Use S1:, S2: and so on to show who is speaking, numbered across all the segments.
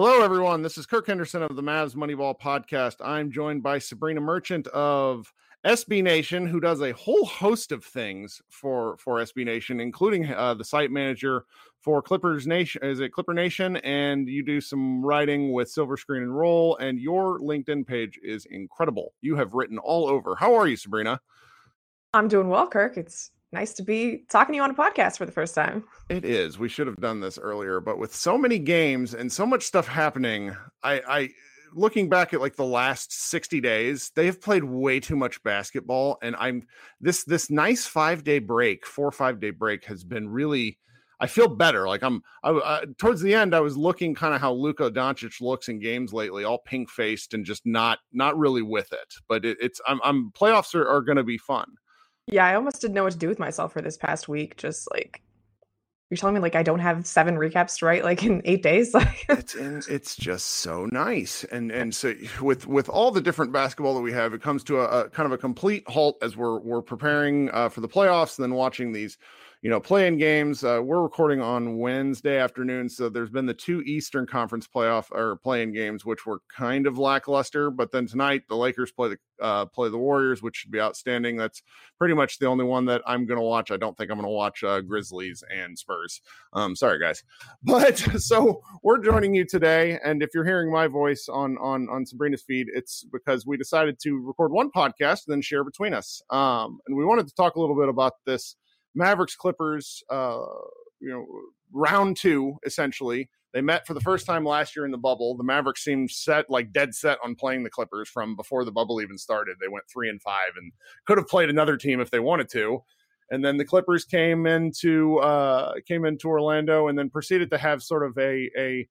S1: Hello, everyone. This is Kirk Henderson of the Mavs Moneyball podcast. I'm joined by Sabreena Merchant of SB Nation, who does a whole host of things for for SB Nation, including uh, the site manager for Clippers Nation. Is it Clipper Nation? And you do some writing with Silver Screen and Roll, and your LinkedIn page is incredible. You have written all over. How are you, Sabreena?
S2: I'm doing well, Kirk. It's nice to be talking to you on a podcast for the first time.
S1: It is. We should have done this earlier, but with so many games and so much stuff happening, I, I looking back at like the last 60 days, they have played way too much basketball. And I'm this this nice five day break, four or five day break has been really I feel better. Like I'm I, uh, towards the end, I was looking kind of how Luka Doncic looks in games lately, all pink faced and just not not really with it. But it, it's I'm, I'm playoffs are, are going to be fun.
S2: Yeah, I almost didn't know what to do with myself for this past week. Just like you're telling me, like I don't have seven recaps to write like in eight days. Like
S1: it's it's just so nice, and and so with with all the different basketball that we have, it comes to a, a kind of a complete halt as we're we're preparing uh, for the playoffs, and then watching these you know, playing games. Uh, we're recording on Wednesday afternoon, so there's been the two Eastern Conference playoff or playing games, which were kind of lackluster. But then tonight, the Lakers play the uh, play the Warriors, which should be outstanding. That's pretty much the only one that I'm going to watch. I don't think I'm going to watch uh, Grizzlies and Spurs. Um, sorry, guys. But so we're joining you today, and if you're hearing my voice on on on Sabreena's feed, it's because we decided to record one podcast and then share between us. Um, and we wanted to talk a little bit about this Mavericks Clippers, uh, you know, round two essentially. They met for the first time last year in the bubble. The Mavericks seemed set, like dead set on playing the Clippers from before the bubble even started. They went three and five and could have played another team if they wanted to. And then the Clippers came into uh, came into Orlando and then proceeded to have sort of a a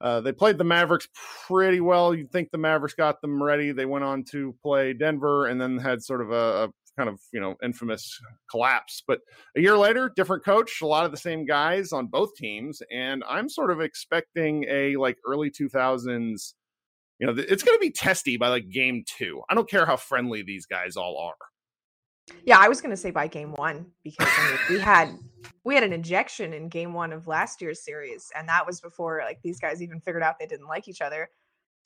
S1: uh, they played the Mavericks pretty well. You'd think the Mavericks got them ready. They went on to play Denver and then had sort of a, a kind of you know infamous collapse. But a year later, different coach, a lot of the same guys on both teams, and I'm sort of expecting a like early 2000s. You know, it's going to be testy by like game two. I don't care how friendly these guys all are.
S2: Yeah, I was going to say by game one because I mean, we had we had an injection in game one of last year's series, and that was before like these guys even figured out they didn't like each other.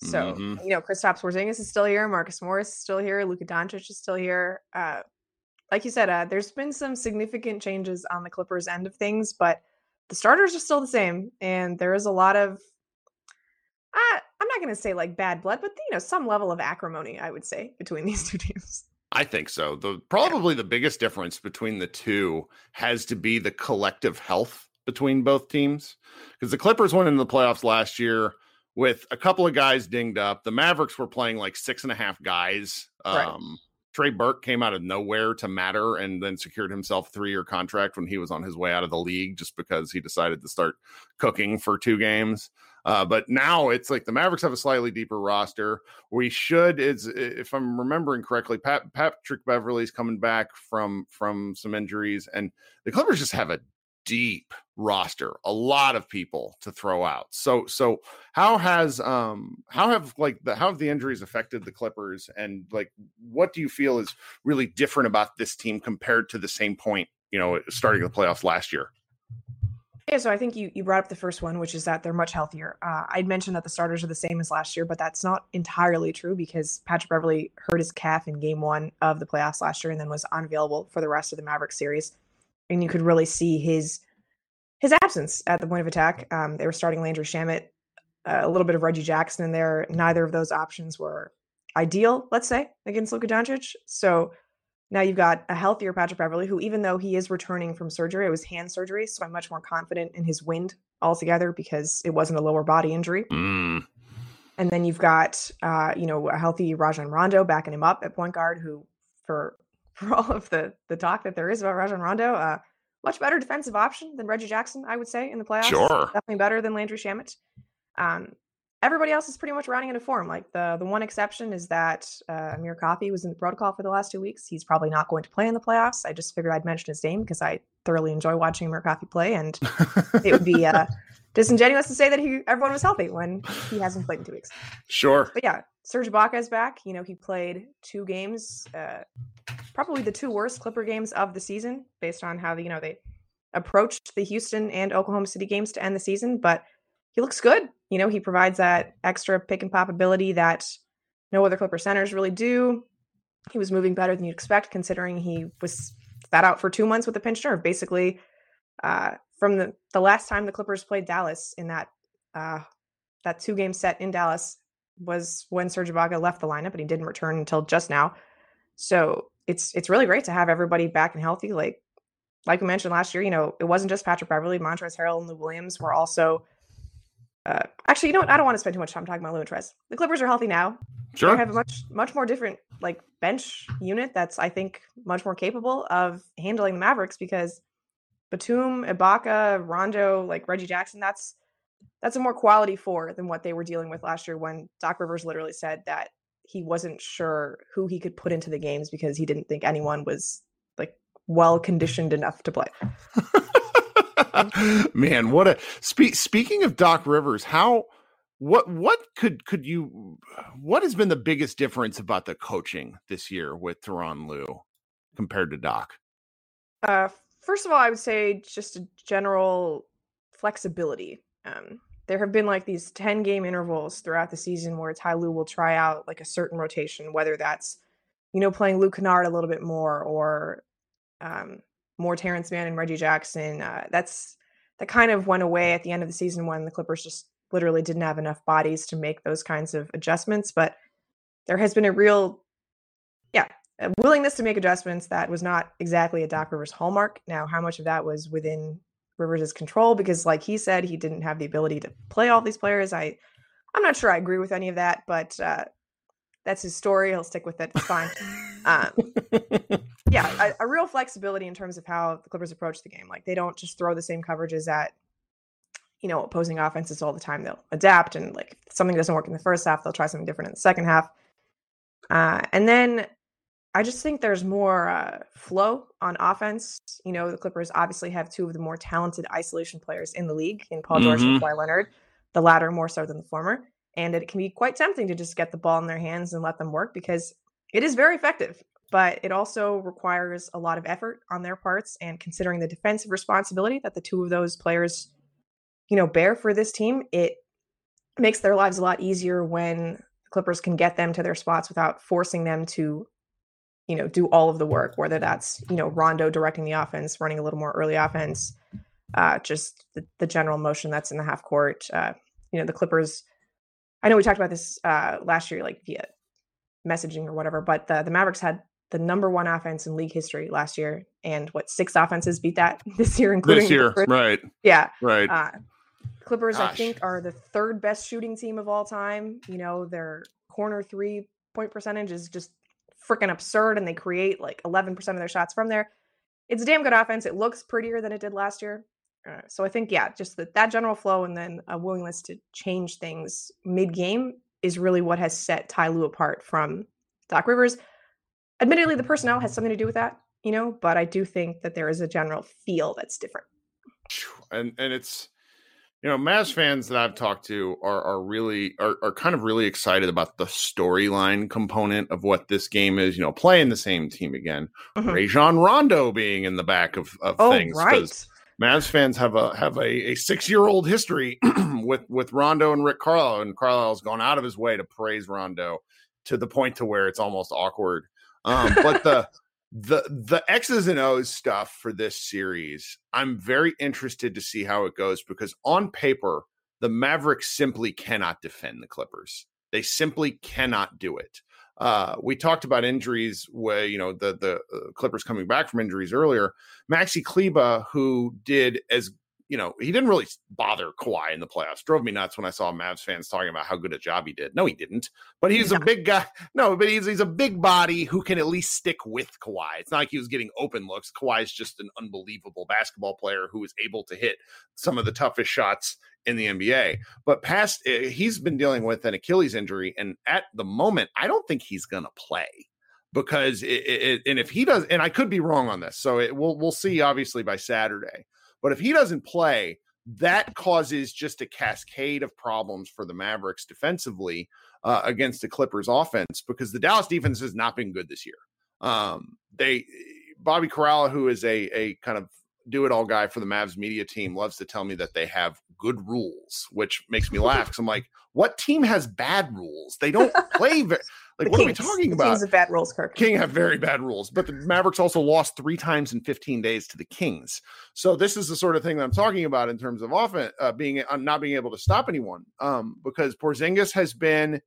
S2: So, mm-hmm. you know, Kristaps Porzingis is still here, Marcus Morris is still here, Luka Doncic is still here. Uh, like you said, uh, there's been some significant changes on the Clippers end of things, but the starters are still the same, and there is a lot of uh, I'm not going to say like bad blood, but you know, some level of acrimony, I would say, between these two teams.
S1: I think so. The probably the biggest difference between the two has to be the collective health between both teams. Because the Clippers went into the playoffs last year with a couple of guys dinged up. The Mavericks were playing like six and a half guys. Right. Um, Trey Burke came out of nowhere to matter and then secured himself a three year contract when he was on his way out of the league just because he decided to start cooking for two games. Uh, but now it's like the Mavericks have a slightly deeper roster. We should, is if I'm remembering correctly, Pat, Patrick Beverley's coming back from from some injuries, and the Clippers just have a deep roster, a lot of people to throw out. So so how has um how have like the how have the injuries affected the Clippers and like what do you feel is really different about this team compared to the same point, you know, starting the playoffs last year?
S2: Yeah, so I think you you brought up the first one, which is that they're much healthier. Uh, I'd mentioned that the starters are the same as last year, but that's not entirely true because Patrick Beverley hurt his calf in Game One of the playoffs last year, and then was unavailable for the rest of the Maverick series. And you could really see his his absence at the point of attack. Um, they were starting Landry Shamet, uh, a little bit of Reggie Jackson in there. Neither of those options were ideal, let's say, against Luka Doncic. So now you've got a healthier Patrick Beverley, who, even though he is returning from surgery, it was hand surgery. So I'm much more confident in his wind altogether because it wasn't a lower body injury.
S1: Mm.
S2: And then you've got, uh, you know, a healthy Rajon Rondo backing him up at point guard, who, for for all of the the talk that there is about Rajon Rondo, uh, much better defensive option than Reggie Jackson, I would say, in the playoffs.
S1: Sure,
S2: definitely better than Landry Shamet. Um, everybody else is pretty much rounding into form. Like the the one exception is that uh, Amir Coffey was in the protocol for the last two weeks. He's probably not going to play in the playoffs. I just figured I'd mention his name because I thoroughly enjoy watching Amir Coffey play, and it would be uh, disingenuous to say that he everyone was healthy when he hasn't played in two weeks.
S1: Sure,
S2: but yeah, Serge Ibaka is back. You know, he played two games, uh, probably the two worst Clipper games of the season, based on how the, you know they approached the Houston and Oklahoma City games to end the season, but he looks good. You know, he provides that extra pick and pop ability that no other Clipper centers really do. He was moving better than you'd expect, considering he was sat out for two months with a pinched nerve. Basically, uh, from the, the last time the Clippers played Dallas in that uh, that two game set in Dallas was when Serge Ibaka left the lineup, and he didn't return until just now. So it's it's really great to have everybody back and healthy. Like like we mentioned last year, you know, it wasn't just Patrick Beverley, Montrezl Harrell, and Lou Williams were also uh, actually, you know what? I don't want to spend too much time talking about Lumintrez. The Clippers are healthy now.
S1: Sure.
S2: They have a much, much more different like bench unit that's I think much more capable of handling the Mavericks because Batum, Ibaka, Rondo, like Reggie Jackson, that's that's a more quality four than what they were dealing with last year when Doc Rivers literally said that he wasn't sure who he could put into the games because he didn't think anyone was like well conditioned enough to play.
S1: Man, what a spe- speaking of Doc Rivers, how what what could could you what has been the biggest difference about the coaching this year with Tyronn Lue compared to Doc?
S2: Uh first of all, I would say just a general flexibility. Um there have been like these 10 game intervals throughout the season where Ty Lue will try out like a certain rotation, whether that's, you know, playing Luke Kennard a little bit more or um, more Terance Mann and Reggie Jackson. Uh, that's that kind of went away at the end of the season when the Clippers just literally didn't have enough bodies to make those kinds of adjustments. But there has been a real, yeah, a willingness to make adjustments that was not exactly a Doc Rivers hallmark. Now, how much of that was within Rivers' control? Because, like he said, he didn't have the ability to play all these players. I, I'm not sure I agree with any of that, but uh, that's his story. He'll stick with it. It's fine. um, yeah, a, a, real flexibility in terms of how the Clippers approach the game. Like they don't just throw the same coverages at you know opposing offenses all the time. They'll adapt and like if something doesn't work in the first half, they'll try something different in the second half. Uh, and then I just think there's more uh, flow on offense. You know, the Clippers obviously have two of the more talented isolation players in the league in Paul George mm-hmm. and Kawhi Leonard. The latter more so than the former and it can be quite tempting to just get the ball in their hands and let them work because it is very effective but it also requires a lot of effort on their parts and considering the defensive responsibility that the two of those players you know bear for this team it makes their lives a lot easier when clippers can get them to their spots without forcing them to you know do all of the work whether that's you know rondo directing the offense running a little more early offense uh just the, the general motion that's in the half court uh you know the clippers I know we talked about this uh, last year, like via messaging or whatever, but the, the Mavericks had the number one offense in league history last year, and what six offenses beat that this year, including
S1: this year, right?
S2: Yeah,
S1: right.
S2: Uh, Clippers, Gosh. I think, are the third best shooting team of all time. You know, their corner three point percentage is just freaking absurd, and they create like 11% of their shots from there. It's a damn good offense. It looks prettier than it did last year. Uh, so I think yeah, just that that general flow and then a willingness to change things mid game is really what has set Ty Lue apart from Doc Rivers. Admittedly, the personnel has something to do with that, you know, but I do think that there is a general feel that's different.
S1: And and it's you know, Mavs fans that I've talked to are are really are, are kind of really excited about the storyline component of what this game is. You know, playing the same team again, mm-hmm. Rajon Rondo being in the back of, of
S2: oh,
S1: things.
S2: Right.
S1: Mavs fans have a have a, a six year old history with with Rondo and Rick Carlisle, and Carlisle's gone out of his way to praise Rondo to the point to where it's almost awkward. Um, but the the the X's and O's stuff for this series, I'm very interested to see how it goes because on paper, the Mavericks simply cannot defend the Clippers. They simply cannot do it. Uh, we talked about injuries where you know the the uh, Clippers coming back from injuries earlier. Maxi Kleber, who did as you know, he didn't really bother Kawhi in the playoffs. Drove me nuts when I saw Mavs fans talking about how good a job he did. No, he didn't. But he's yeah. a big guy. No, but he's he's a big body who can at least stick with Kawhi. It's not like he was getting open looks. Kawhi is just an unbelievable basketball player who is able to hit some of the toughest shots in the NBA. But past, eh, he's been dealing with an Achilles injury, and at the moment, I don't think he's going to play because it, it, and if he does, and I could be wrong on this, so it, we'll we'll see obviously by Saturday. But if he doesn't play, that causes just a cascade of problems for the Mavericks defensively uh, against the Clippers offense because the Dallas defense has not been good this year. Um, they Bobby Karalla, who is a a kind of do it all guy for the Mavs media team, loves to tell me that they have good rules, which makes me laugh because I'm like, what team has bad rules? They don't play very. Like, what Kings, are we talking about?
S2: Kings have bad rules, Kirk.
S1: King have very bad rules, but the Mavericks also lost three times in 15 days to the Kings. So this is the sort of thing that I'm talking about in terms of offense, uh, being uh, not being able to stop anyone. Um, because Porzingis has been,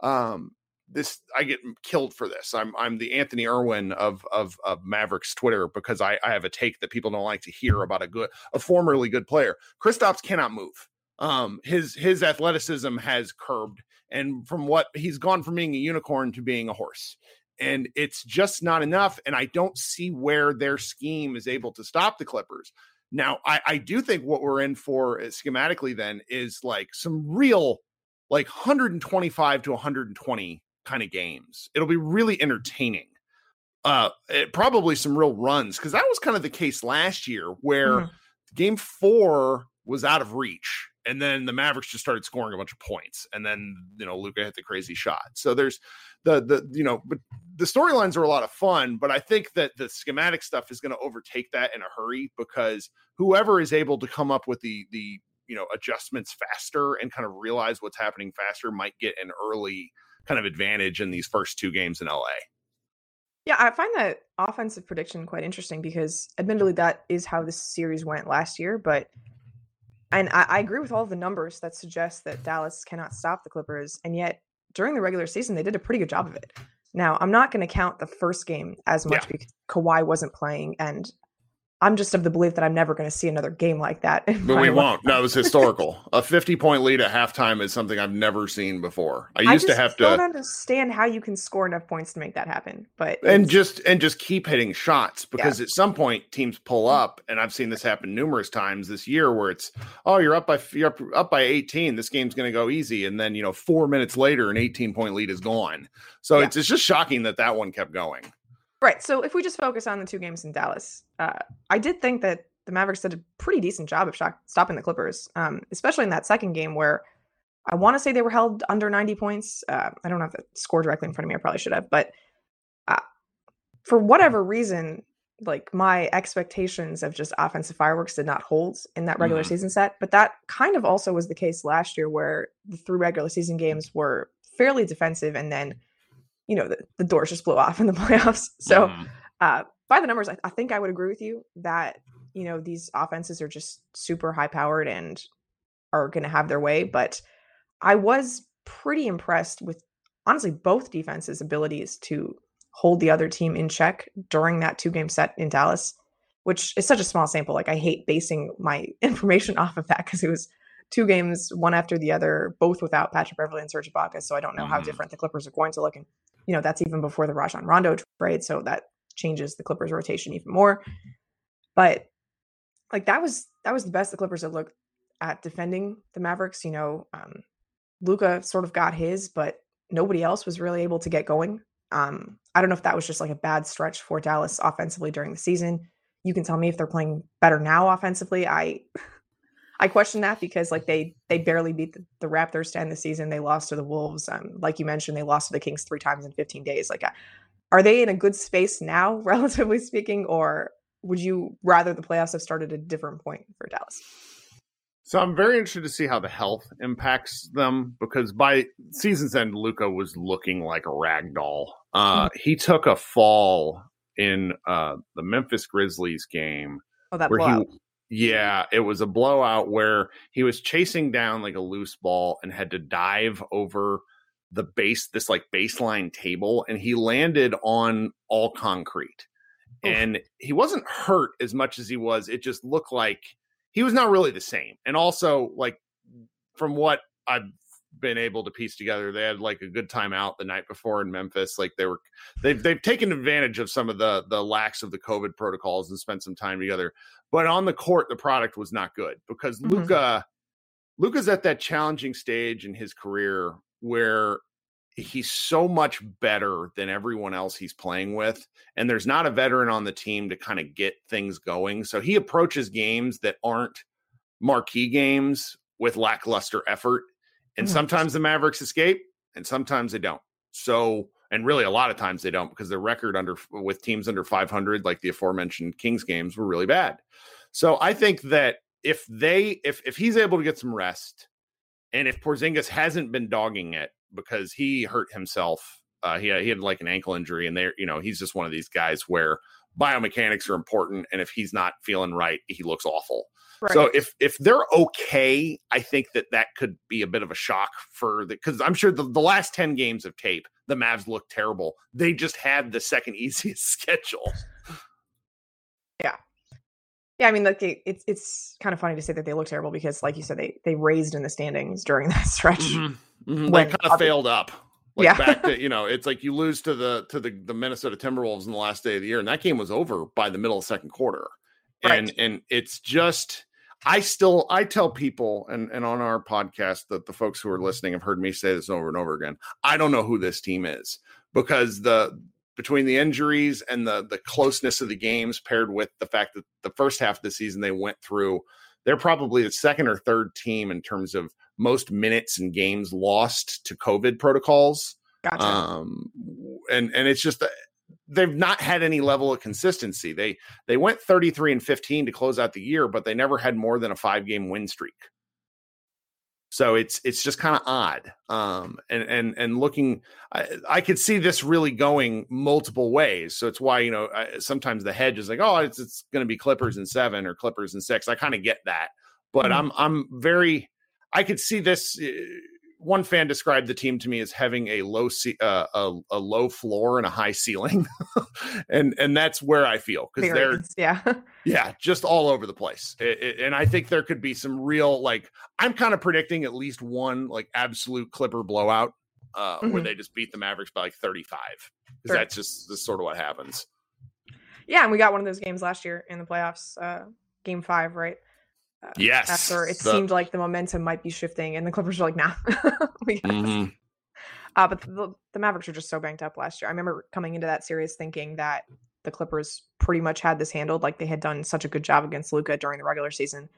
S1: um, this I get killed for this. I'm I'm the Anthony Irwin of of, of Mavericks Twitter because I, I have a take that people don't like to hear about a good a formerly good player. Kristaps cannot move. Um, his his athleticism has curbed and from what he's gone from being a unicorn to being a horse. And it's just not enough and i don't see where their scheme is able to stop the clippers. Now i, I do think what we're in for uh, schematically then is like some real like 125 to 120 kind of games. It'll be really entertaining. Uh it, probably some real runs because that was kind of the case last year where mm-hmm. game four was out of reach and then the Mavericks just started scoring a bunch of points, and then you know Luka hit the crazy shot. So there's the the you know, but the storylines are a lot of fun, but I think that the schematic stuff is going to overtake that in a hurry because whoever is able to come up with the the you know adjustments faster and kind of realize what's happening faster might get an early kind of advantage in these first two games in LA.
S2: Yeah, I find that offensive prediction quite interesting because admittedly that is how this series went last year, but and I, I, agree with all the numbers that suggest that Dallas cannot stop the Clippers, and yet during the regular season they did a pretty good job of it. Now I'm not going to count the first game as much yeah. because Kawhi wasn't playing, and I'm just of the belief that I'm never going to see another game like that.
S1: But we life. won't. No, it was historical. a 50 point lead at halftime is something I've never seen before. I used
S2: I
S1: to have
S2: to.
S1: I
S2: don't understand how you can score enough points to make that happen. But
S1: and just and just keep hitting shots because yeah. at some point teams pull mm. up, and I've seen this happen numerous times this year where it's oh you're up by you're up, up by 18. This game's going to go easy, and then you know four minutes later an 18 point lead is gone. So yeah. it's it's just shocking that that one kept going.
S2: Right. So if we just focus on the two games in Dallas, uh, I did think that the Mavericks did a pretty decent job of shock- stopping the Clippers, um, especially in that second game where I want to say they were held under 90 points. Uh, I don't have the score directly in front of me. I probably should have. But uh, for whatever reason, like my expectations of just offensive fireworks did not hold in that regular mm. season set. But that kind of also was the case last year where the three regular season games were fairly defensive and then – you know, the, the doors just blew off in the playoffs. So mm. uh, by the numbers, I, I think I would agree with you that, you know, these offenses are just super high powered and are going to have their way. But I was pretty impressed with honestly both defenses' abilities to hold the other team in check during that two game set in Dallas, which is such a small sample. Like I hate basing my information off of that because it was two games, one after the other, both without Patrick Beverley and Serge Ibaka. So I don't know mm-hmm. how different the Clippers are going to look. And you know, that's even before the Rajon Rondo trade. So that changes the Clippers rotation even more. But like that was that was the best the Clippers had looked at defending the Mavericks. You know, um, Luka sort of got his, but nobody else was really able to get going. Um, I don't know if that was just like a bad stretch for Dallas offensively during the season. You can tell me if they're playing better now offensively. I I question that because like they they barely beat the, the Raptors to end the season. They lost to the Wolves. Um, like you mentioned, they lost to the Kings three times in 15 days. Like, uh, are they in a good space now, relatively speaking, or would you rather the playoffs have started at a different point for Dallas?
S1: So I'm very interested to see how the health impacts them because by season's end, Luka was looking like a rag doll. Uh, mm-hmm. He took a fall in uh, the Memphis Grizzlies game.
S2: Oh, that blowout. He,
S1: yeah, it was a blowout where he was chasing down like a loose ball and had to dive over the base, this like baseline table, and he landed on all concrete. Oof. And he wasn't hurt as much as he was. It just looked like he was not really the same. And also, like, from what I've been able to piece together. They had like a good time out the night before in Memphis. Like they were they've they've taken advantage of some of the the lacks of the COVID protocols and spent some time together. But on the court, the product was not good because mm-hmm. Luka Luka's at that challenging stage in his career where he's so much better than everyone else he's playing with and there's not a veteran on the team to kind of get things going so he approaches games that aren't marquee games with lackluster effort and mm-hmm. sometimes the Mavericks escape and sometimes they don't. So, and really a lot of times they don't because their record under with teams under 500 like the aforementioned Kings games were really bad. So, I think that if they if if he's able to get some rest and if Porzingis hasn't been dogging it because he hurt himself uh, he had, he had like an ankle injury, and there, you know, he's just one of these guys where biomechanics are important, and if he's not feeling right, he looks awful. Right. So if if they're okay, I think that that could be a bit of a shock for the because I'm sure the, the last ten games of tape, the Mavs look terrible. They just had the second easiest schedule.
S2: Yeah, yeah. I mean, like it's it's kind of funny to say that they look terrible because, like you said, they they raised in the standings during that stretch.
S1: Mm-hmm. Mm-hmm. They kind of failed up. Like yeah. back to you know, it's like you lose to the to the the Minnesota Timberwolves in the last day of the year, and that game was over by the middle of second quarter. Right. And and it's just I still I tell people and and on our podcast that the folks who are listening have heard me say this over and over again. I don't know who this team is because the between the injuries and the the closeness of the games paired with the fact that the first half of the season they went through they're probably the second or third team in terms of most minutes and games lost to covid protocols
S2: gotcha.
S1: um and and it's just they've not had any level of consistency. They they went 33 and 15 to close out the year, but they never had more than a five game win streak. So it's it's just kind of odd. Um, and and and looking, I, I, could see this really going multiple ways. So it's why you know I, sometimes the hedge is like, oh, it's it's going to be Clippers in seven or Clippers in six. I kind of get that, but mm-hmm. I'm I'm very I could see this. One fan described the team to me as having a low ce- uh, a, a, low floor and a high ceiling, and and that's where I feel because they're
S2: yeah
S1: yeah just all over the place, it, it, and I think there could be some real like I'm kind of predicting at least one like absolute Clipper blowout uh, mm-hmm. where they just beat the Mavericks by like 35 because that's just this sort of what happens.
S2: Yeah, and we got one of those games last year in the playoffs, uh, game five, right?
S1: Uh, yes.
S2: After it the... seemed like the momentum might be shifting, and the Clippers were like, "Nah, we got mm-hmm. uh, but the, the Mavericks were just so banged up last year. I remember coming into that series thinking that the Clippers pretty much had this handled, like they had done such a good job against Luka during the regular season,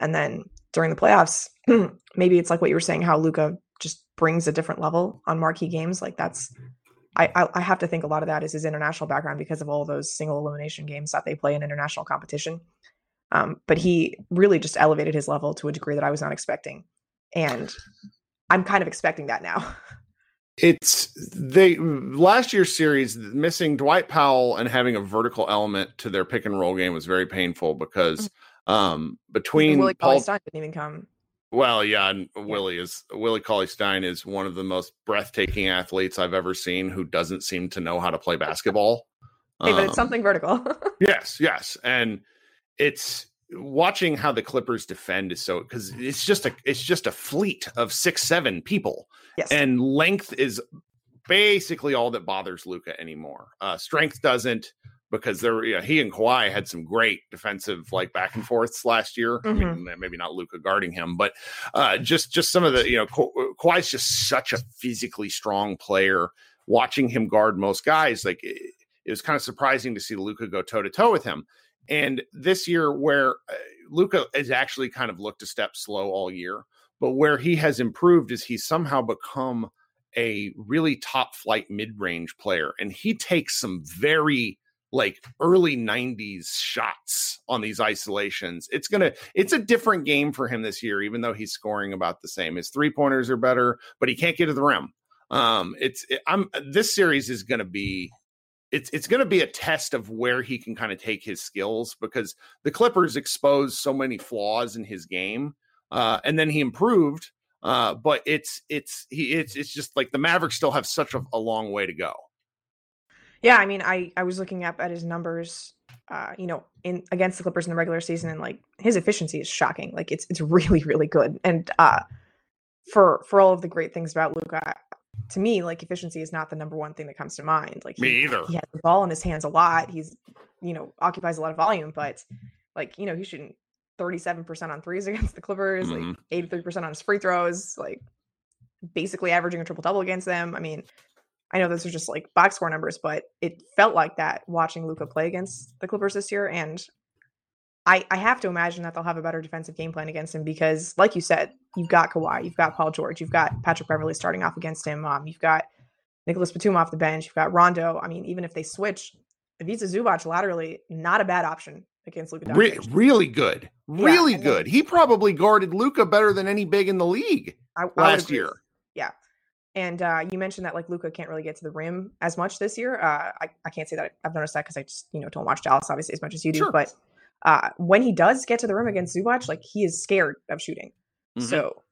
S2: and then during the playoffs, maybe it's like what you were saying, how Luka just brings a different level on marquee games. Like that's, I, I have to think a lot of that is his international background because of all those single elimination games that they play in international competition. Um, but he really just elevated his level to a degree that I was not expecting. And I'm kind of expecting that now.
S1: It's they last year's series missing Dwight Powell and having a vertical element to their pick and roll game was very painful because mm-hmm. um between
S2: Willie Cauley Stein didn't even come.
S1: Well, yeah, and. Willie is Willie Cauley Stein is one of the most breathtaking athletes I've ever seen who doesn't seem to know how to play basketball.
S2: hey, but um, it's something vertical.
S1: yes, yes. And it's watching how the Clippers defend is so because it's just a it's just a fleet of six seven people,
S2: yes.
S1: and length is basically all that bothers Luka anymore. Uh, strength doesn't, because there you know, he and Kawhi had some great defensive like back and forths last year. Mm-hmm. I mean, maybe not Luka guarding him, but uh, just just some of the you know Ka- Kawhi's just such a physically strong player. Watching him guard most guys, like it, it was kind of surprising to see Luca go toe to toe with him. And this year, where Luka has actually kind of looked a step slow all year, but where he has improved is he's somehow become a really top flight mid range player, and he takes some very like early 90s shots on these isolations. It's going to it's a different game for him this year even though he's scoring about the same. His three-pointers are better, but he can't get to the rim. Um it's it, I'm this series is going to be it's it's going to be a test of where he can kind of take his skills because the Clippers exposed so many flaws in his game. Uh and then he improved uh, but it's it's he it's it's just like the Mavericks still have such a, a long way to go.
S2: Yeah, I mean, I I was looking up at his numbers, uh, you know, in against the Clippers in the regular season, and like his efficiency is shocking. Like it's it's really really good. And uh, for for all of the great things about Luka, to me, like efficiency is not the number one thing that comes to mind. Like
S1: me either.
S2: He has the ball in his hands a lot. He's you know occupies a lot of volume, but like you know he's shooting thirty seven percent on threes against the Clippers, mm-hmm. like eighty three percent on his free throws, like basically averaging a triple double against them. I mean, I know those are just like box score numbers, but it felt like that watching Luka play against the Clippers this year. And I, I have to imagine that they'll have a better defensive game plan against him because, like you said, you've got Kawhi, you've got Paul George, you've got Patrick Beverley starting off against him. Um, you've got Nicolas Batum off the bench, you've got Rondo. I mean, even if they switch, Ivica Zubac laterally, not a bad option against Luka.
S1: Re- really good, really yeah, good. Then, he probably guarded Luka better than any big in the league I, last I year.
S2: Yeah, and uh, you mentioned that like Luka can't really get to the rim as much this year. Uh, I, I can't say that I've noticed that because I just you know don't watch Dallas obviously as much as you do. Sure. But uh, when he does get to the rim against Zubac, like he is scared of shooting. Mm-hmm. So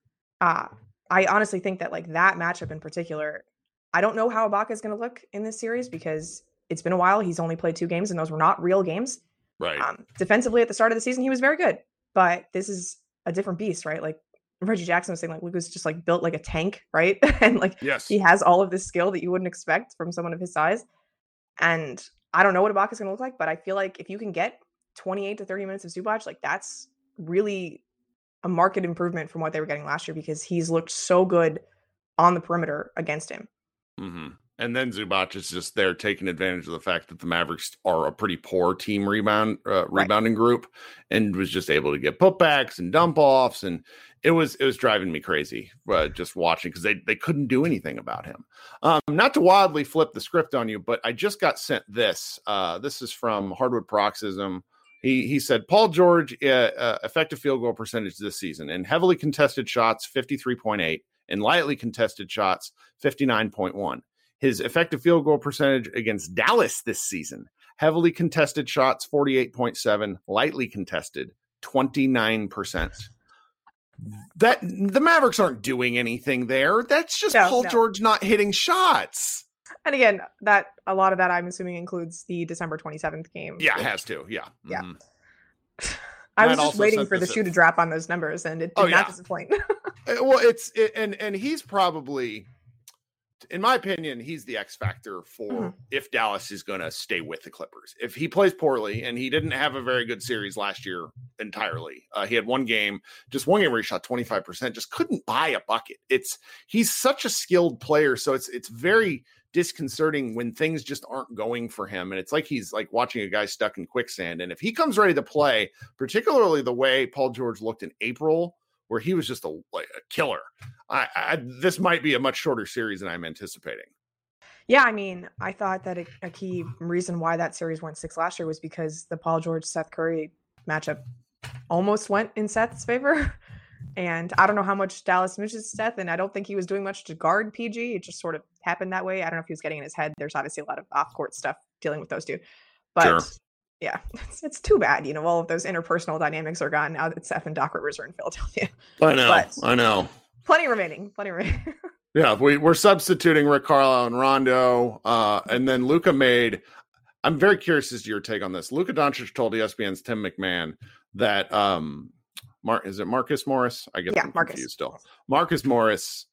S2: uh, I honestly think that like that matchup in particular, I don't know how Ibaka is going to look in this series because it's been a while. He's only played two games and those were not real games.
S1: Right. Um,
S2: defensively at the start of the season, he was very good, but this is a different beast, right? Like Reggie Jackson was saying like Luka's just like built like a tank, right? and like
S1: yes.
S2: he has all of this skill that you wouldn't expect from someone of his size. And I don't know what Ibaka's gonna look like, but I feel like if you can get 28 to 30 minutes of Zubac, like that's really a market improvement from what they were getting last year because he's looked so good on the perimeter against him.
S1: Mm-hmm. And then Zubac is just there taking advantage of the fact that the Mavericks are a pretty poor team rebound uh, rebounding right. group, and was just able to get putbacks and dump offs, and it was it was driving me crazy uh, just watching because they they couldn't do anything about him. Um, not to wildly flip the script on you, but I just got sent this. Uh, this is from Hardwood Paroxysm. He he said Paul George uh, uh effective field goal percentage this season in heavily contested shots fifty three point eight and lightly contested shots fifty nine point one his effective field goal percentage against Dallas this season, heavily contested shots 48.7, lightly contested 29%. That the Mavericks aren't doing anything there. That's just no, Paul no. George not hitting shots.
S2: And again, that a lot of that I'm assuming includes the December 27th game.
S1: Yeah, it has to. Yeah.
S2: Yeah. Mm-hmm. I was just waiting for the shoe to drop on those numbers, and it did oh, not yeah. disappoint.
S1: Uh, well, it's it, and and he's probably in my opinion, he's the X factor for mm-hmm. if Dallas is going to stay with the Clippers. If he plays poorly, and he didn't have a very good series last year entirely, uh, he had one game, just one game where he shot twenty five percent, just couldn't buy a bucket. It's he's such a skilled player, so it's it's very disconcerting when things just aren't going for him and it's like he's like watching a guy stuck in quicksand and if he comes ready to play particularly the way Paul George looked in April where he was just a like a killer. I, I this might be a much shorter series than I'm anticipating.
S2: Yeah, I mean, I thought that a, a, key reason why that series went six last year was because the Paul George Seth Curry matchup almost went in Seth's favor. And I don't know how much Dallas misses Seth, and I don't think he was doing much to guard PG. It just sort of happened that way. I don't know if he was getting in his head. There's obviously a lot of off court stuff dealing with those two. But sure yeah, it's, it's too bad. You know, all of those interpersonal dynamics are gone now that Seth and Doc Rivers are in Philadelphia.
S1: I know. But I know.
S2: Plenty remaining. Plenty remaining.
S1: yeah, we, we're substituting Rick Carlisle and Rondo. Uh, and then Luka made. I'm very curious as to your take on this. Luka Doncic told ESPN's Tim McMahon that um, Mark is it Marcus Morris? I get
S2: yeah,
S1: Marcus. confused still. Marcus Morris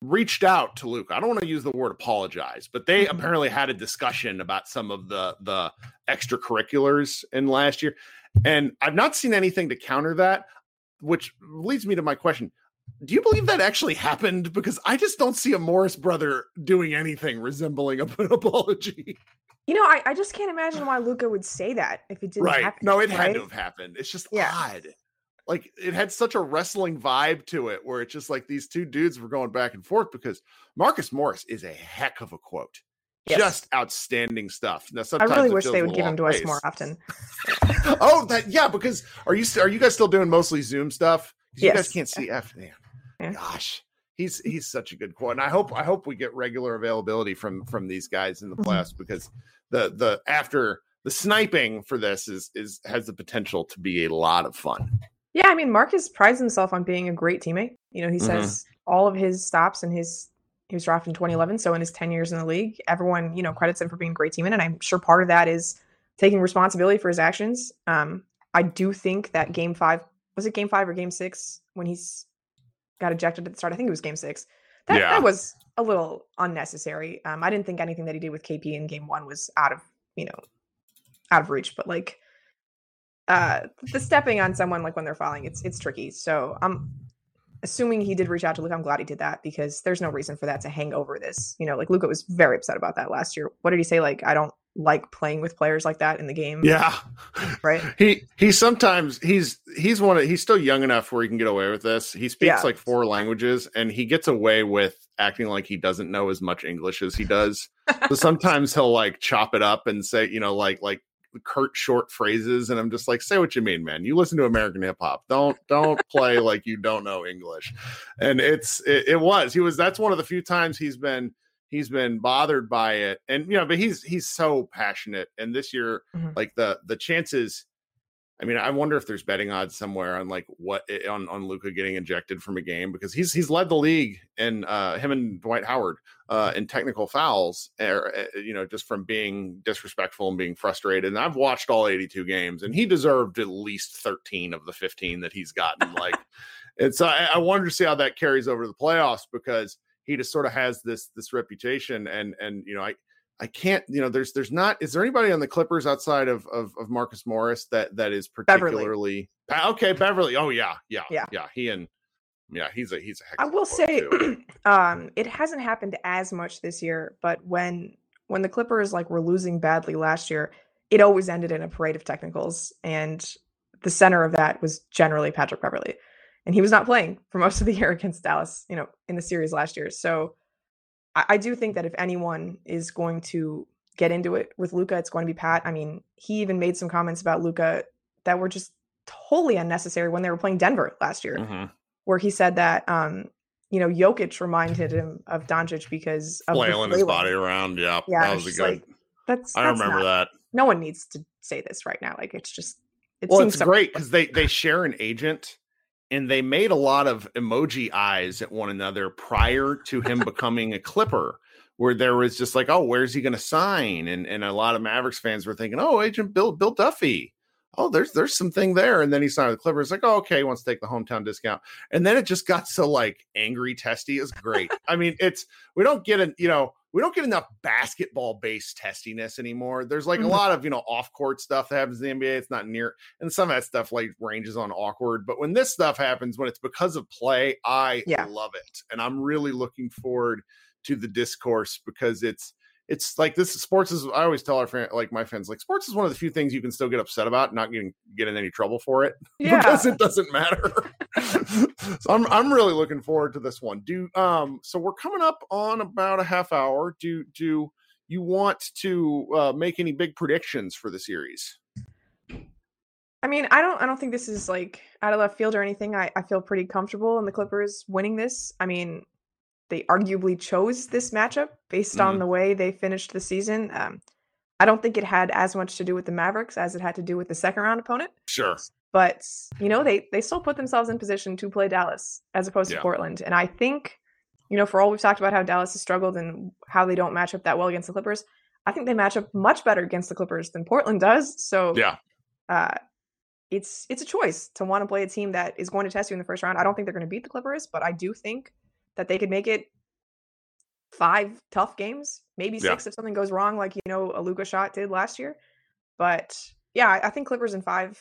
S1: reached out to Luke. I don't want to use the word apologize, but they
S2: Mhm.
S1: apparently had a discussion about some of the the extracurriculars in last year. And I've not seen anything to counter that, which leads me to my question. Do you believe that actually happened? Because I just don't see a Morris brother doing anything resembling an apology.
S2: You know, I, I just can't imagine why Luka would say that if it didn't
S1: right.
S2: happen.
S1: no, it had to have happened. It's just
S2: Yeah.
S1: odd. Like it had such a wrestling vibe to it where it's just like these two dudes were going back and forth because Marcus Morris is a heck of a quote.
S2: Yes.
S1: Just outstanding stuff. Now,
S2: I really wish they would give him to us more often.
S1: oh, that yeah, because are you are you guys still doing mostly Zoom stuff? 'Cause You guys can't see F man.
S2: Yeah.
S1: Gosh. He's he's such a good quote. And I hope I hope we get regular availability from from these guys in the
S2: Mhm.
S1: because the the after the sniping for this is is has the potential to be a lot of fun.
S2: Yeah, I mean, Marcus prides himself on being a great teammate. You know, he
S1: Mhm.
S2: says all of his stops and his he was drafted in 2011, so in his 10 years in the league, everyone you know credits him for being a great teammate, and I'm sure part of that is taking responsibility for his actions. Um, I do think that Game Five was it Game Five or Game Six when he's got ejected at the start. I think it was Game Six. That,
S1: Yeah.
S2: that was a little unnecessary. Um, I didn't think anything that he did with KP in Game One was out of you know out of reach, but like uh the stepping on someone like when they're falling it's it's tricky so i'm assuming he did reach out to luke i'm glad he did that because there's no reason for that to hang over this you know like luka was very upset about that last year what did he say like i don't like playing with players like that in the game
S1: Yeah.
S2: Right.
S1: He he sometimes he's he's one of he's still young enough where he can get away with this. He speaks
S2: Yeah.
S1: like four languages and he gets away with acting like he doesn't know as much English as he does. so sometimes he'll like chop it up and say, you know, like like curt short phrases and I'm just like say what you mean, man. You listen to American hip hop. Don't don't play like you don't know English. And it's it, it was. He was that's one of the few times he's been he's been bothered by it. And you know, but he's he's so passionate and this year
S2: Mhm.
S1: like the the chances I mean, I wonder if there's betting odds somewhere on like what on on Luka getting ejected from a game because he's he's led the league in uh him and Dwight Howard uh in technical fouls er, eh, you know just from being disrespectful and being frustrated and I've watched all 82 games and he deserved at least 13 of the 15 that he's gotten like it's I, I wonder to see how that carries over to the playoffs because he just sort of has this this reputation and and you know I I can't, you know, there's there's not is there anybody on the Clippers outside of of, of Marcus Morris that that is particularly Ah, okay, Beverley. Oh yeah, yeah,
S2: Yeah.
S1: yeah. He and yeah, he's a he's a heck
S2: I will say, um, it hasn't happened as much this year, but when when the Clippers like were losing badly last year, it always ended in a parade of technicals, and the center of that was generally Patrick Beverley, and he was not playing for most of the year against Dallas, you know, in the series last year. So I, I do think that if anyone is going to get into it with Luka, it's going to be Pat. I mean, he even made some comments about Luka that were just totally unnecessary when they were playing Denver last year
S1: Mhm.
S2: where he said that um you know Jokic reminded him of Doncic because of the
S1: flailing his body around. Yeah,
S2: Yeah,
S1: that was a good.
S2: like, That's,
S1: I
S2: that's
S1: remember
S2: not-
S1: that.
S2: No one needs to say this right now. Like it's just it
S1: well,
S2: seems
S1: it's
S2: so
S1: great because they they share an agent, and they made a lot of emoji eyes at one another prior to him becoming a Clipper, where there was just like, oh, where's he going to sign? And and a lot of Mavericks fans were thinking, oh, Agent Bill Bill Duffy. Oh, there's there's something there, and then he signed with the Clippers. Like, oh, okay, he wants to take the hometown discount, and then it just got so like angry, testy. Is great. I mean, it's we don't get an you know we don't get enough basketball based testiness anymore. There's like
S2: Mhm.
S1: a lot of you know off court stuff that happens in the NBA. It's not near, and some of that stuff like ranges on awkward. But when this stuff happens, when it's because of play, I
S2: Yeah.
S1: love it, and I'm really looking forward to the discourse because it's it's like this sports is I always tell our fan like my fans like sports is one of the few things you can still get upset about, not getting get in any trouble for it
S2: yeah.
S1: because it doesn't matter. so I'm I'm really looking forward to this one. Do um so we're coming up on about a half hour. Do do you want to uh, make any big predictions for the series?
S2: I mean, I don't I don't think this is like out of left field or anything. I, I feel pretty comfortable in the Clippers winning this. I mean, they arguably chose this matchup based on
S1: Mhm.
S2: the way they finished the season. Um, I don't think it had as much to do with the Mavericks as it had to do with the second round opponent.
S1: Sure.
S2: But you know, they they still put themselves in position to play Dallas as opposed
S1: Yeah.
S2: to Portland. And I think, you know, for all we've talked about how Dallas has struggled and how they don't match up that well against the Clippers, I think they match up much better against the Clippers than Portland does. So
S1: Yeah.
S2: uh, it's it's a choice to want to play a team that is going to test you in the first round. I don't think they're going to beat the Clippers, but I do think that they could make it five tough games, maybe six yeah. if something goes wrong, like you know a Luka shot did last year. But yeah, I, think Clippers in five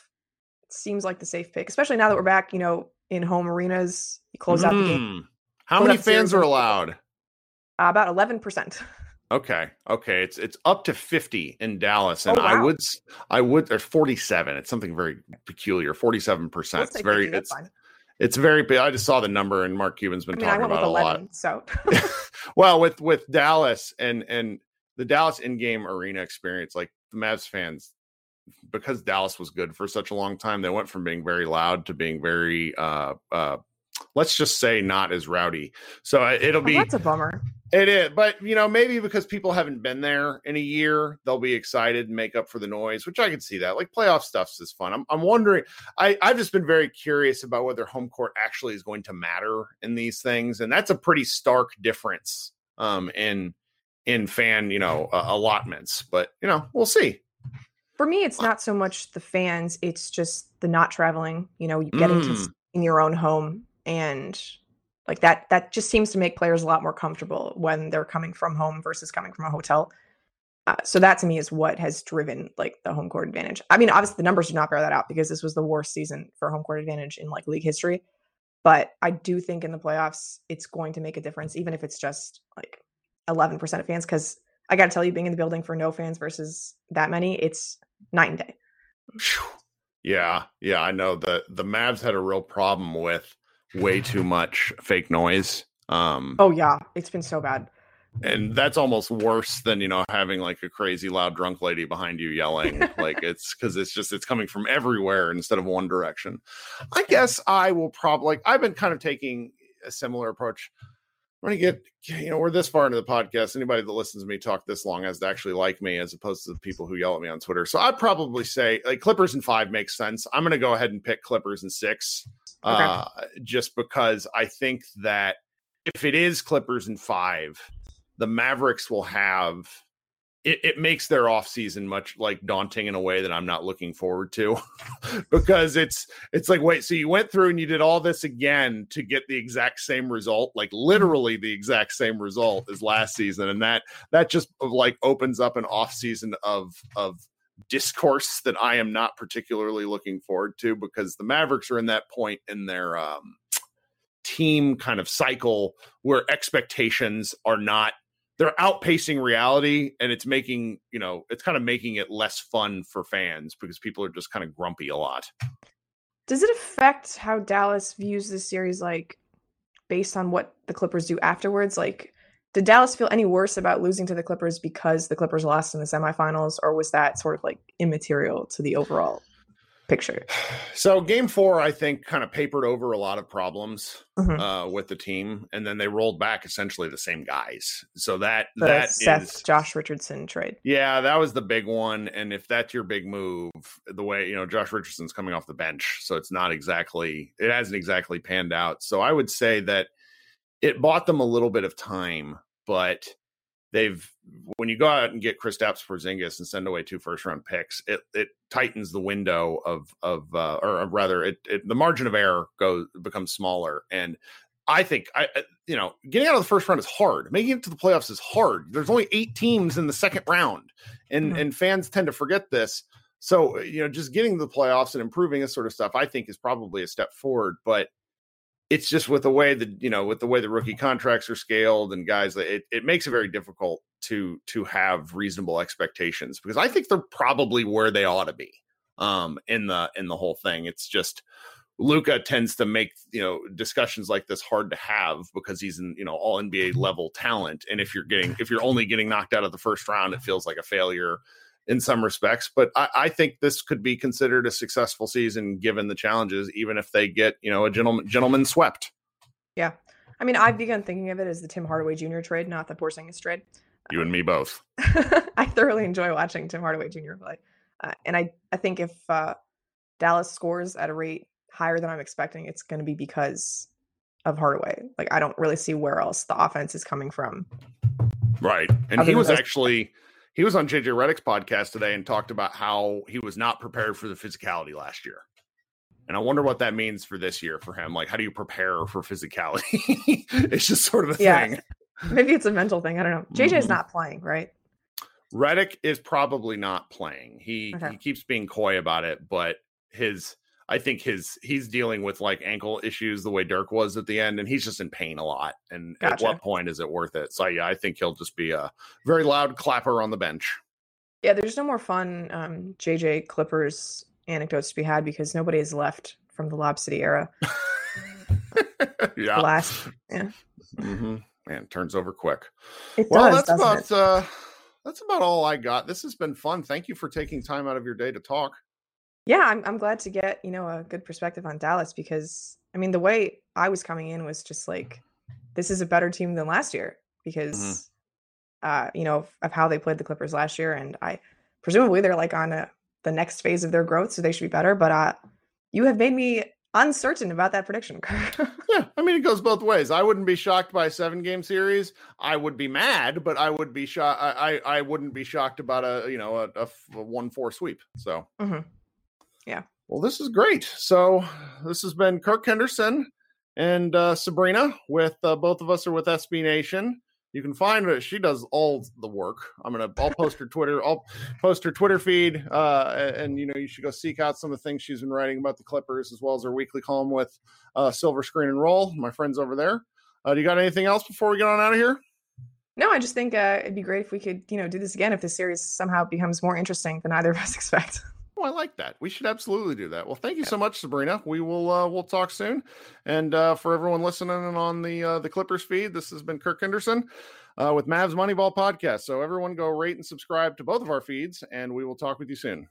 S2: seems like the safe pick, especially now that we're back, you know, in home arenas. You close mm. out the game.
S1: Hmm. How many fans are allowed?
S2: Uh, about eleven percent.
S1: Okay. Okay. It's it's up to 50 in Dallas. And oh, wow. I would I would there's 47. It's something very peculiar. 47%. It's very it's it's very big. I just saw the number and Mark Cuban's been I mean, talking about 11, a lot.
S2: So
S1: well with with Dallas and and the Dallas in-game arena experience, like the Mavs fans, because Dallas was good for such a long time, they went from being very loud to being very uh uh let's just say not as rowdy. So it'll be
S2: that's a bummer.
S1: It is, but you know, maybe because people haven't been there in a year, they'll be excited and make up for the noise, which I can see that. Like playoff stuffs is fun. I'm, I'm wondering. I I've just been very curious about whether home court actually is going to matter in these things, and that's a pretty stark difference um in in fan you know uh, allotments. But you know, we'll see.
S2: For me, it's not so much the fans; it's just the not traveling. You know, getting mm. to in your own home and like that that just seems to make players a lot more comfortable when they're coming from home versus coming from a hotel. Uh, so that to me is what has driven like the home court advantage. I mean obviously the numbers do not bear that out because this was the worst season for home court advantage in like league history. But i do think in the playoffs it's going to make a difference even if it's just like 11% of fans because i gotta tell you being in the building for no fans versus that many it's night and day.
S1: Yeah yeah i know. The the mavs had a real problem with way too much fake noise. Um,
S2: oh yeah, it's been so bad.
S1: And that's almost worse than you know having like a crazy loud drunk lady behind you yelling. like it's because it's just it's coming from everywhere instead of one direction. I guess I will probably like I've been kind of taking a similar approach. I'm gonna get you know we're this far into the podcast. Anybody that listens to me talk this long has to actually like me, as opposed to the people who yell at me on Twitter. So I'd probably say like Clippers and five makes sense. I'm gonna go ahead and pick Clippers and six okay. uh, just because I think that if it is Clippers in five, the Mavericks will have it, it makes their offseason much like daunting in a way that I'm not looking forward to because it's it's like wait so you went through and you did all this again to get the exact same result like literally the exact same result as last season and that that just like opens up an offseason of of discourse that I am not particularly looking forward to because the Mavericks are in that point in their um, team kind of cycle where expectations are not they're outpacing reality and it's making you know it's kind of making it less fun for fans because people are just kind of grumpy a lot.
S2: Does it affect how dallas views this series like based on what the clippers do afterwards? Like did Dallas feel any worse about losing to the Clippers because the Clippers lost in the semifinals, or was that sort of like immaterial to the overall picture?
S1: So, game four, I think, kind of papered over a lot of problems mm-hmm. uh, with the team, and then they rolled back essentially the same guys. So that the that
S2: Seth
S1: is,
S2: Josh Richardson trade.
S1: Yeah, that was the big one. And if that's your big move, the way you know Josh Richardson's coming off the bench, so it's not exactly it hasn't exactly panned out. So I would say that it bought them a little bit of time but they've when you go out and get Kristaps Porzingis and send away two first round picks, it it tightens the window of of uh, or rather it, it, the margin of error goes becomes smaller and I think I you know getting out of the first round is hard. Making it to the playoffs is hard. There's only eight teams in the second round, and mm-hmm. and fans tend to forget this. So you know, just getting to the playoffs and improving this sort of stuff, I think, is probably a step forward. But it's just with the way that you know with the way the rookie contracts are scaled and guys it, it makes it very difficult to to have reasonable expectations because i think they're probably where they ought to be um in the in the whole thing. It's just luka tends to make you know discussions like this hard to have because he's in you know all NBA level talent, and if you're getting if you're only getting knocked out of the first round, it feels like a failure in some respects. But I, I, think this could be considered a successful season given the challenges, even if they get you know a gentleman gentleman swept.
S2: Yeah, I mean, I've begun thinking of it as the Tim Hardaway Jr. trade, not the Porzingis trade.
S1: You and me both.
S2: I thoroughly enjoy watching Tim Hardaway Jr. play, uh, and I I think if uh, Dallas scores at a rate higher than I'm expecting, it's going to be because of Hardaway. Like I don't really see where else the offense is coming from.
S1: Right, and he was actually he was on JJ Redick's podcast today and talked about how he was not prepared for the physicality last year. And I wonder what that means for this year for him. Like, how do you prepare for physicality? it's just sort of a yeah. thing.
S2: Maybe it's a mental thing. I don't know. JJ's mm-hmm. not playing, right?
S1: Redick is probably not playing. He okay. he keeps being coy about it, but his I think his he's dealing with like ankle issues the way Dirk was at the end, and he's just in pain a lot. And gotcha. at what point is it worth it? So yeah, I think he'll just be a very loud clapper on the bench.
S2: Yeah, there's no more fun um, JJ Clippers anecdotes to be had because nobody has left from the Lob City era.
S1: yeah.
S2: last, yeah.
S1: Mm-hmm. Man, turns over quick.
S2: It
S1: well,
S2: does,
S1: that's about
S2: it?
S1: uh, that's about all I got. This has been fun. Thank you for taking time out of your day to talk.
S2: Yeah, I'm I'm glad to get you know a good perspective on Dallas because I mean the way I was coming in was just like this is a better team than last year mm-hmm. because mm-hmm. uh you know of, of how they played the Clippers last year and I presumably they're like on a the next phase of their growth, so they should be better. But uh, you have made me uncertain about that prediction.
S1: yeah, I mean it goes both ways. I wouldn't be shocked by a seven game series. I would be mad, but I would be shocked. I, I wouldn't be shocked about a you know a, a, a one four sweep. So
S2: mm-hmm. Yeah.
S1: Well, this is great. So this has been Kirk Henderson and uh, Sabreena with uh, both of us are with SB Nation. You can find her. She does all the work. I'm gonna. I'll post her Twitter. I'll post her Twitter feed. Uh, and you know, you should go seek out some of the things she's been writing about the Clippers, as well as her weekly column with uh, Silver Screen and Roll. My friends over there. Uh, do you got anything else before we get on out of here?
S2: No, I just think uh, it'd be great if we could, you know, do this again if the series somehow becomes more interesting than either of us expect.
S1: Oh, I like that. We should absolutely do that. Well, thank you so much, Sabreena. We will uh, we'll talk soon. And uh, for everyone listening on the uh, the Clippers feed, this has been Kirk Henderson uh, with Mavs Moneyball podcast. So everyone go rate and subscribe to both of our feeds, and we will talk with you soon.